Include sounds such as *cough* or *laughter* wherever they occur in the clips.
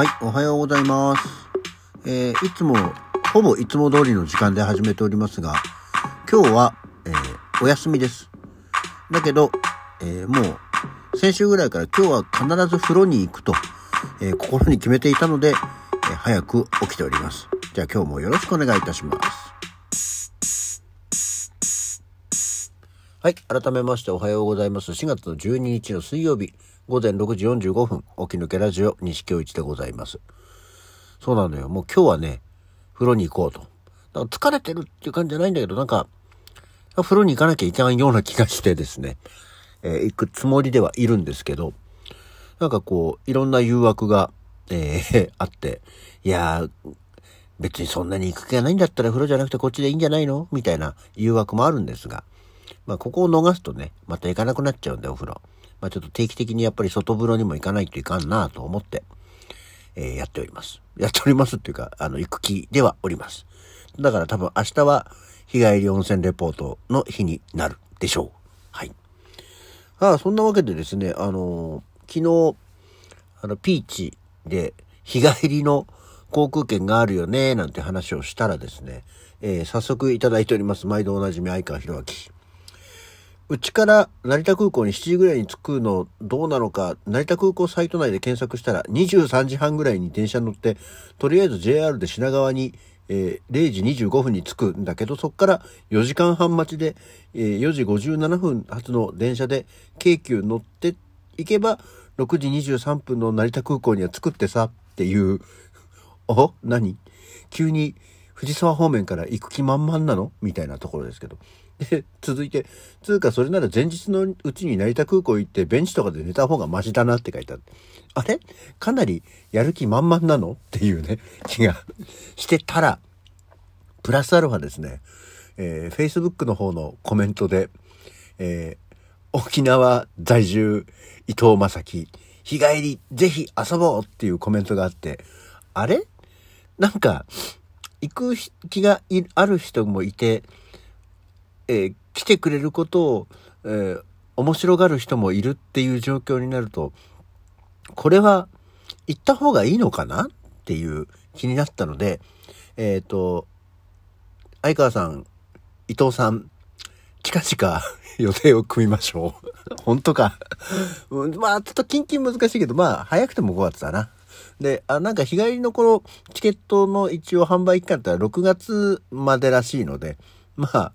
はい、おはようございます。えーいつも、ほぼいつも通りの時間で始めておりますが、今日は、えーお休みです。だけど、えーもう、先週ぐらいから今日は必ず風呂に行くと、え心に決めていたので、え早く起きております。じゃあ今日もよろしくお願いいたします。はい。改めましておはようございます。4月の12日の水曜日、午前6時45分、起き抜けラジオ、西京一でございます。そうなのよ。もう今日はね、風呂に行こうと。なんか疲れてるっていう感じじゃないんだけど、なんか、風呂に行かなきゃいけないような気がしてですね、えー行くつもりではいるんですけど、なんかこう、いろんな誘惑が、えー *laughs* あって、いやー、別にそんなに行く気がないんだったら風呂じゃなくてこっちでいいんじゃないの？みたいな誘惑もあるんですが、まあここを逃すとね、また行かなくなっちゃうんでお風呂。まあちょっと定期的にやっぱり外風呂にも行かないといかんなと思って、えーやっております。やっておりますっていうか、あの、行く気ではおります。だから多分明日は日帰り温泉レポートの日になるでしょう。はい。ああ、そんなわけでですね、あのー昨日、あの、ピーチで日帰りの航空券があるよね、なんて話をしたらですね、えー早速いただいております。毎度おなじみ相川博明。うちから成田空港に7時ぐらいに着くのどうなのか、成田空港サイト内で検索したら23時半ぐらいに電車に乗って、とりあえず JR で品川に、えー0時25分に着くんだけど、そっから4時間半待ちで、えー4時57分発の電車で京急乗って行けば、6時23分の成田空港には着くってさ、っていう、*laughs* お？何？急に藤沢方面から行く気満々なの？みたいなところですけど。で、*laughs* 続いて、つうかそれなら前日のうちに成田空港行ってベンチとかで寝た方がマシだなって書いてあって。あれ？かなりやる気満々なの？っていうね、*laughs* 気がしてたら、プラスアルファですね、えー、Facebook の方のコメントで、えー沖縄在住伊藤正樹、日帰りぜひ遊ぼうっていうコメントがあって、あれ？なんか、行く気がある人もいて、えー来てくれることを、えー面白がる人もいるっていう状況になると、これは行った方がいいのかなっていう気になったので、えっ、と、相川さん、伊藤さん、近々 *laughs* 予定を組みましょう。*laughs* 本当か。まあ、ちょっとキンキン難しいけど、まあ、早くても5月だな。で、あ、なんか日帰りのこのチケットの一応販売期間ってのは6月までらしいので、まあ、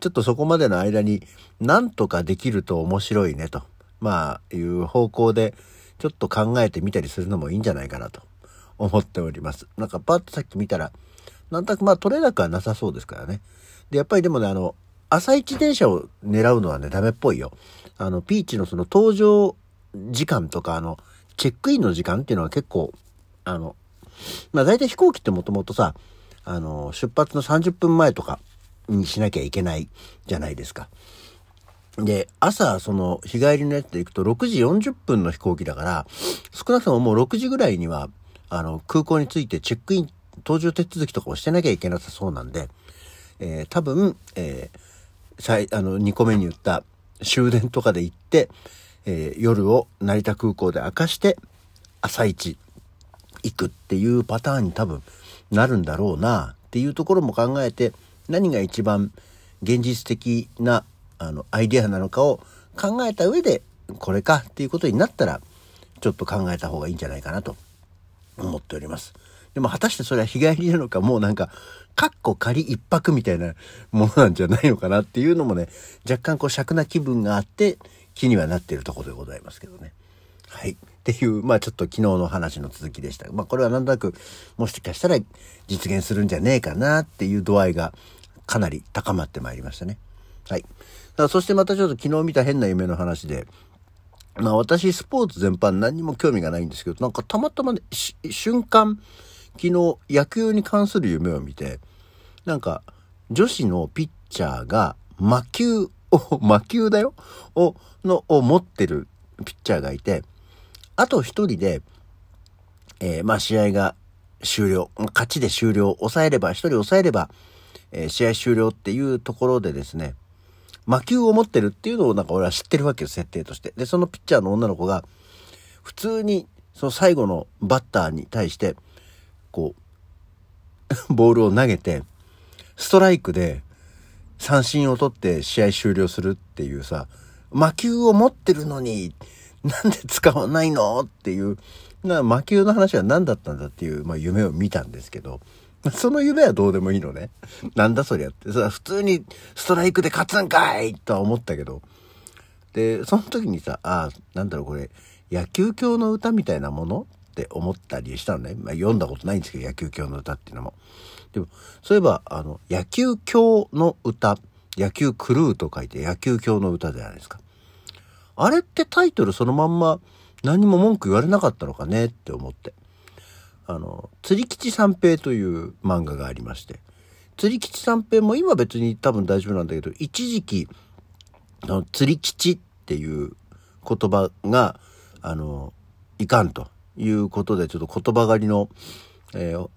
ちょっとそこまでの間になんとかできると面白いねと、まあ、いう方向でちょっと考えてみたりするのもいいんじゃないかなと思っております。なんかパッとさっき見たら、なんとなくまあ取れなくはなさそうですからね。で、やっぱりでもね、あの、朝一電車を狙うのはね、ダメっぽいよ。あの、ピーチのその登場時間とか、あの、チェックインの時間っていうのは結構、あの、まあ大体飛行機ってもともとさ、あの、出発の30分前とかにしなきゃいけないじゃないですか。で、朝、その、日帰りのやつで行くと6時40分の飛行機だから、少なくとももう6時ぐらいには、あの、空港に着いてチェックイン、搭乗手続きとかをしてなきゃいけなさそうなんで、えー多分、えー最、あの、2個目に言った終電とかで行って、えー夜を成田空港で明かして、朝一行くっていうパターンに多分なるんだろうなっていうところも考えて、何が一番現実的なあのアイデアなのかを考えた上で、これかっていうことになったら、ちょっと考えた方がいいんじゃないかなと思っております。でも果たしてそれは日帰りなのか、もうなんか、かっこ仮一泊みたいなものなんじゃないのかなっていうのもね、若干こう尺な気分があって、気にはなっているところでございますけどね。はい。っていう、まあちょっと昨日の話の続きでした。まあこれはなんとなく、もしかしたら実現するんじゃねえかなっていう度合いがかなり高まってまいりましたね。はい。だそしてまたちょっと昨日見た変な夢の話で、まあ私スポーツ全般何にも興味がないんですけど、なんかたまたまね、瞬間、昨日野球に関する夢を見て、なんか女子のピッチャーが魔球を、*laughs* 魔球だよ？を、の、を持ってるピッチャーがいて、あと一人で、えーまあ試合が終了、勝ちで終了、抑えれば、一人抑えれば、え試合終了っていうところでですね、魔球を持ってるっていうのをなんか俺は知ってるわけよ、設定として。で、そのピッチャーの女の子が、普通にその最後のバッターに対して、こう、*laughs* ボールを投げて、ストライクで三振を取って試合終了するっていうさ、魔球を持ってるのに、なんで使わないのっていう、な魔球の話は何だったんだっていう、まあ、夢を見たんですけど、*laughs* その夢はどうでもいいのね。なんだそりゃって。さ、普通にストライクで勝つんかいとは思ったけど。で、その時にさ、ああ、なんだろうこれ、野球教の歌みたいなものって思ったりしたのね。まあ、読んだことないんですけど、野球教の歌っていうのも。でも、そういえば、あの、野球教の歌、野球クルーと書いて野球教の歌じゃないですか。あれってタイトルそのまんま何も文句言われなかったのかねって思って。あの、釣り吉三平という漫画がありまして、釣り吉三平も今別に多分大丈夫なんだけど、一時期、あの釣り吉っていう言葉が、あの、いかんということで、ちょっと言葉狩りの、えー、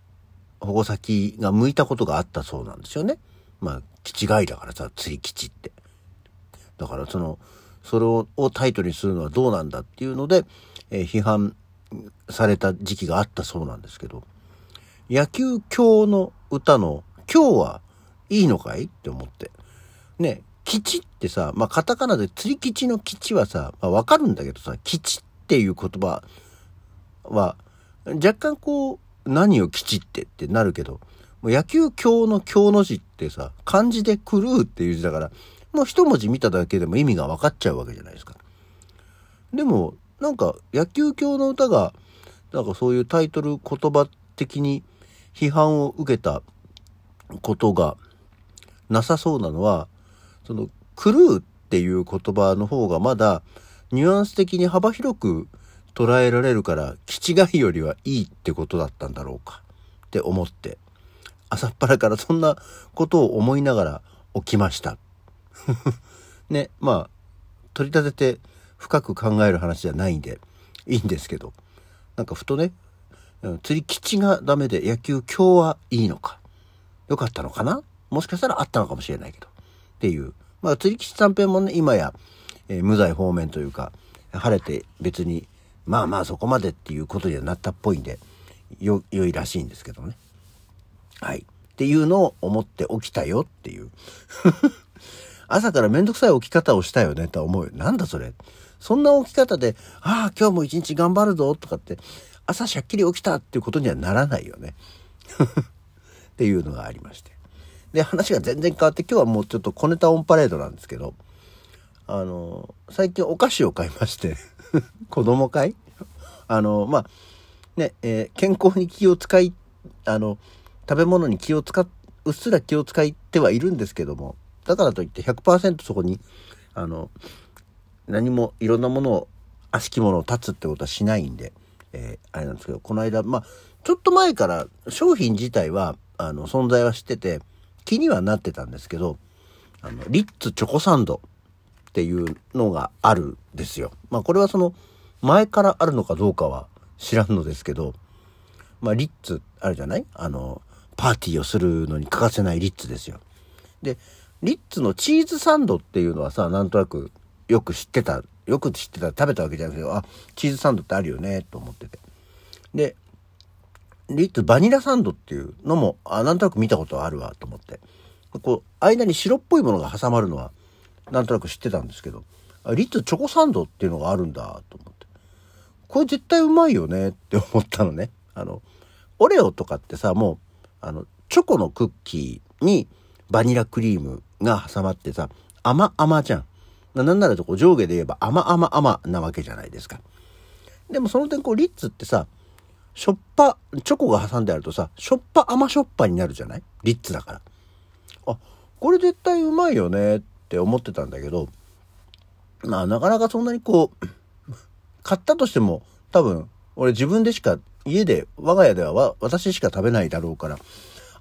保護先が向いたことがあったそうなんですよね。まあ、基地外だからさ、釣り基地って。だからその、それをタイトルにするのはどうなんだっていうので、えー、批判された時期があったそうなんですけど、野球教の歌の今日はいいのかいって思って。ね、基地ってさ、まあカタカナで釣り基地の基地はさ、まあわかるんだけどさ、基地っていう言葉は若干こう何を基地ってってなるけど、もう野球教の教の字ってさ、漢字で狂うっていう字だから、もう一文字見ただけでも意味が分かっちゃうわけじゃないですか。でも、なんか野球教の歌が、なんかそういうタイトル言葉的に批判を受けたことがなさそうなのは、その、狂うっていう言葉の方がまだニュアンス的に幅広く捉えられるから、気違いよりはいいってことだったんだろうかって思って、朝っぱらからそんなことを思いながら起きました。*laughs* ね、まあ、取り立てて深く考える話じゃないんで、いいんですけど、なんかふとね、釣り基地がダメで野球今日はいいのか。よかったのかな？もしかしたらあったのかもしれないけど。っていう。まあ釣り基地短編もね、今や、えー、無罪方面というか、晴れて別に、まあまあそこまでっていうことにはなったっぽいんで、よ、良いらしいんですけどね。はい。っていうのを思って起きたよっていう。*laughs* 朝からめんどくさい起き方をしたよねとは思うよ。なんだそれ。そんな起き方で、ああ、今日も一日頑張るぞとかって、朝しゃっきり起きたっていうことにはならないよね。*laughs* っていうのがありまして。で、話が全然変わって、今日はもうちょっと小ネタオンパレードなんですけど、あの、最近お菓子を買いまして *laughs* 子供会？あの、まあ、ね、えー、健康に気を使い、あの、食べ物に気を使っ、うっすら気を使ってはいるんですけども、だからといって100%そこに、あの、何もいろんなものを悪しきものを断つってことはしないんで、えー、あれなんですけどこの間まあちょっと前から商品自体はあの存在は知ってて気にはなってたんですけどあのリッツチョコサンドっていうのがあるんですよ。まあこれはその前からあるのかどうかは知らんのですけど、まあリッツあるじゃない？あのパーティーをするのに欠かせないリッツですよ。でリッツのチーズサンドっていうのはさなんとなくよく知ってた、よく知ってた、食べたわけじゃなくて、あ、チーズサンドってあるよね、と思ってて。で、リッツバニラサンドっていうのも、あ、なんとなく見たことあるわ、と思って。こう、間に白っぽいものが挟まるのは、なんとなく知ってたんですけど、あリッツチョコサンドっていうのがあるんだ、と思って。これ絶対うまいよね、って思ったのね。あの、オレオとかってさ、もう、あの、チョコのクッキーにバニラクリームが挟まってさ、甘々じゃん。なんならとこう上下で言えば甘々甘なわけじゃないですか。でもその点こうリッツってさ、しょっぱ、チョコが挟んであるとさ、しょっぱ甘しょっぱになるじゃない？リッツだから。あ、これ絶対うまいよねって思ってたんだけど、まあなかなかそんなにこう、買ったとしても多分俺自分でしか家で我が家では私しか食べないだろうから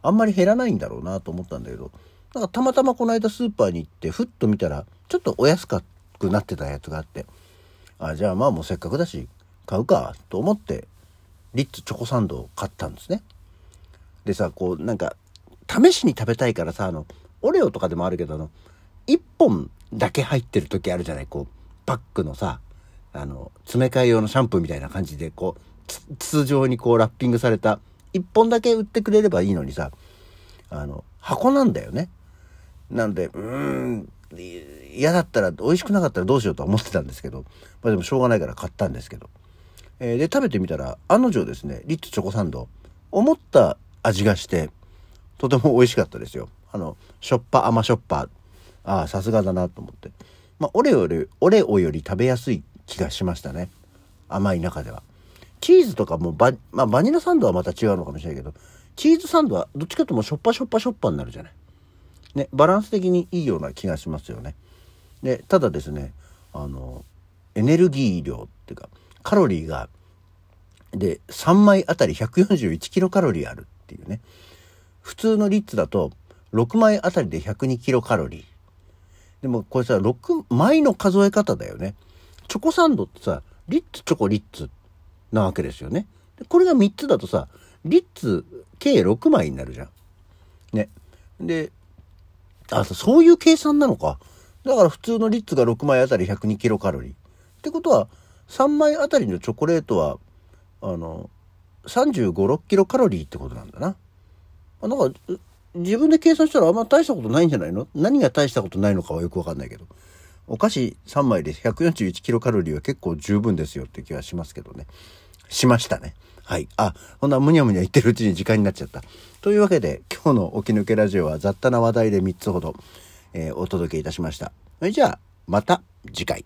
あんまり減らないんだろうなと思ったんだけどなんかたまたまこの間スーパーに行って、ふっと見たら、ちょっとお安くなってたやつがあって、あ、じゃあまあもうせっかくだし、買うか、と思って、リッツチョコサンドを買ったんですね。でさ、こう、なんか、試しに食べたいからさ、あの、オレオとかでもあるけど、あの、1本だけ入ってる時あるじゃない？こう、パックのさ、あの、詰め替え用のシャンプーみたいな感じで、こう、筒状にこうラッピングされた1本だけ売ってくれればいいのにさ、あの、箱なんだよね。なんで、うーん、嫌だったら、美味しくなかったらどうしようとは思ってたんですけど、まあでもしょうがないから買ったんですけど。えー、で、食べてみたら、案の定ですね、リッツチョコサンド、思った味がして、とても美味しかったですよ。あの、しょっぱ、甘しょっぱ。ああ、さすがだなと思って。まあ、オレオより、オレオより食べやすい気がしましたね。甘い中では。チーズとかもバ、まあ、バニラサンドはまた違うのかもしれないけど、チーズサンドはどっちかというともしょっぱしょっぱしょっぱになるじゃない。ね、バランス的にいいような気がしますよね。で、ただですね、あの、エネルギー量っていうか、カロリーが、で、3枚あたり141キロカロリーあるっていうね。普通のリッツだと、6枚あたりで102キロカロリー。でもこれさ、6枚の数え方だよね。チョコサンドってさ、リッツチョコリッツなわけですよね。これが3つだとさ、リッツ計6枚になるじゃん。ね。で、あ、そういう計算なのか。だから普通のリッツが6枚あたり102キロカロリー。ってことは、3枚あたりのチョコレートは、あの、35、6キロカロリーってことなんだな。なんか、自分で計算したらあんま大したことないんじゃないの？何が大したことないのかはよくわかんないけど。お菓子3枚で141キロカロリーは結構十分ですよって気はしますけどね。しましたね。はい。あ、ほんなむにゃむにゃ言ってるうちに時間になっちゃった。というわけで、今日の起き抜けラジオは雑多な話題で3つほど、えー、お届けいたしました。それじゃあ、また次回。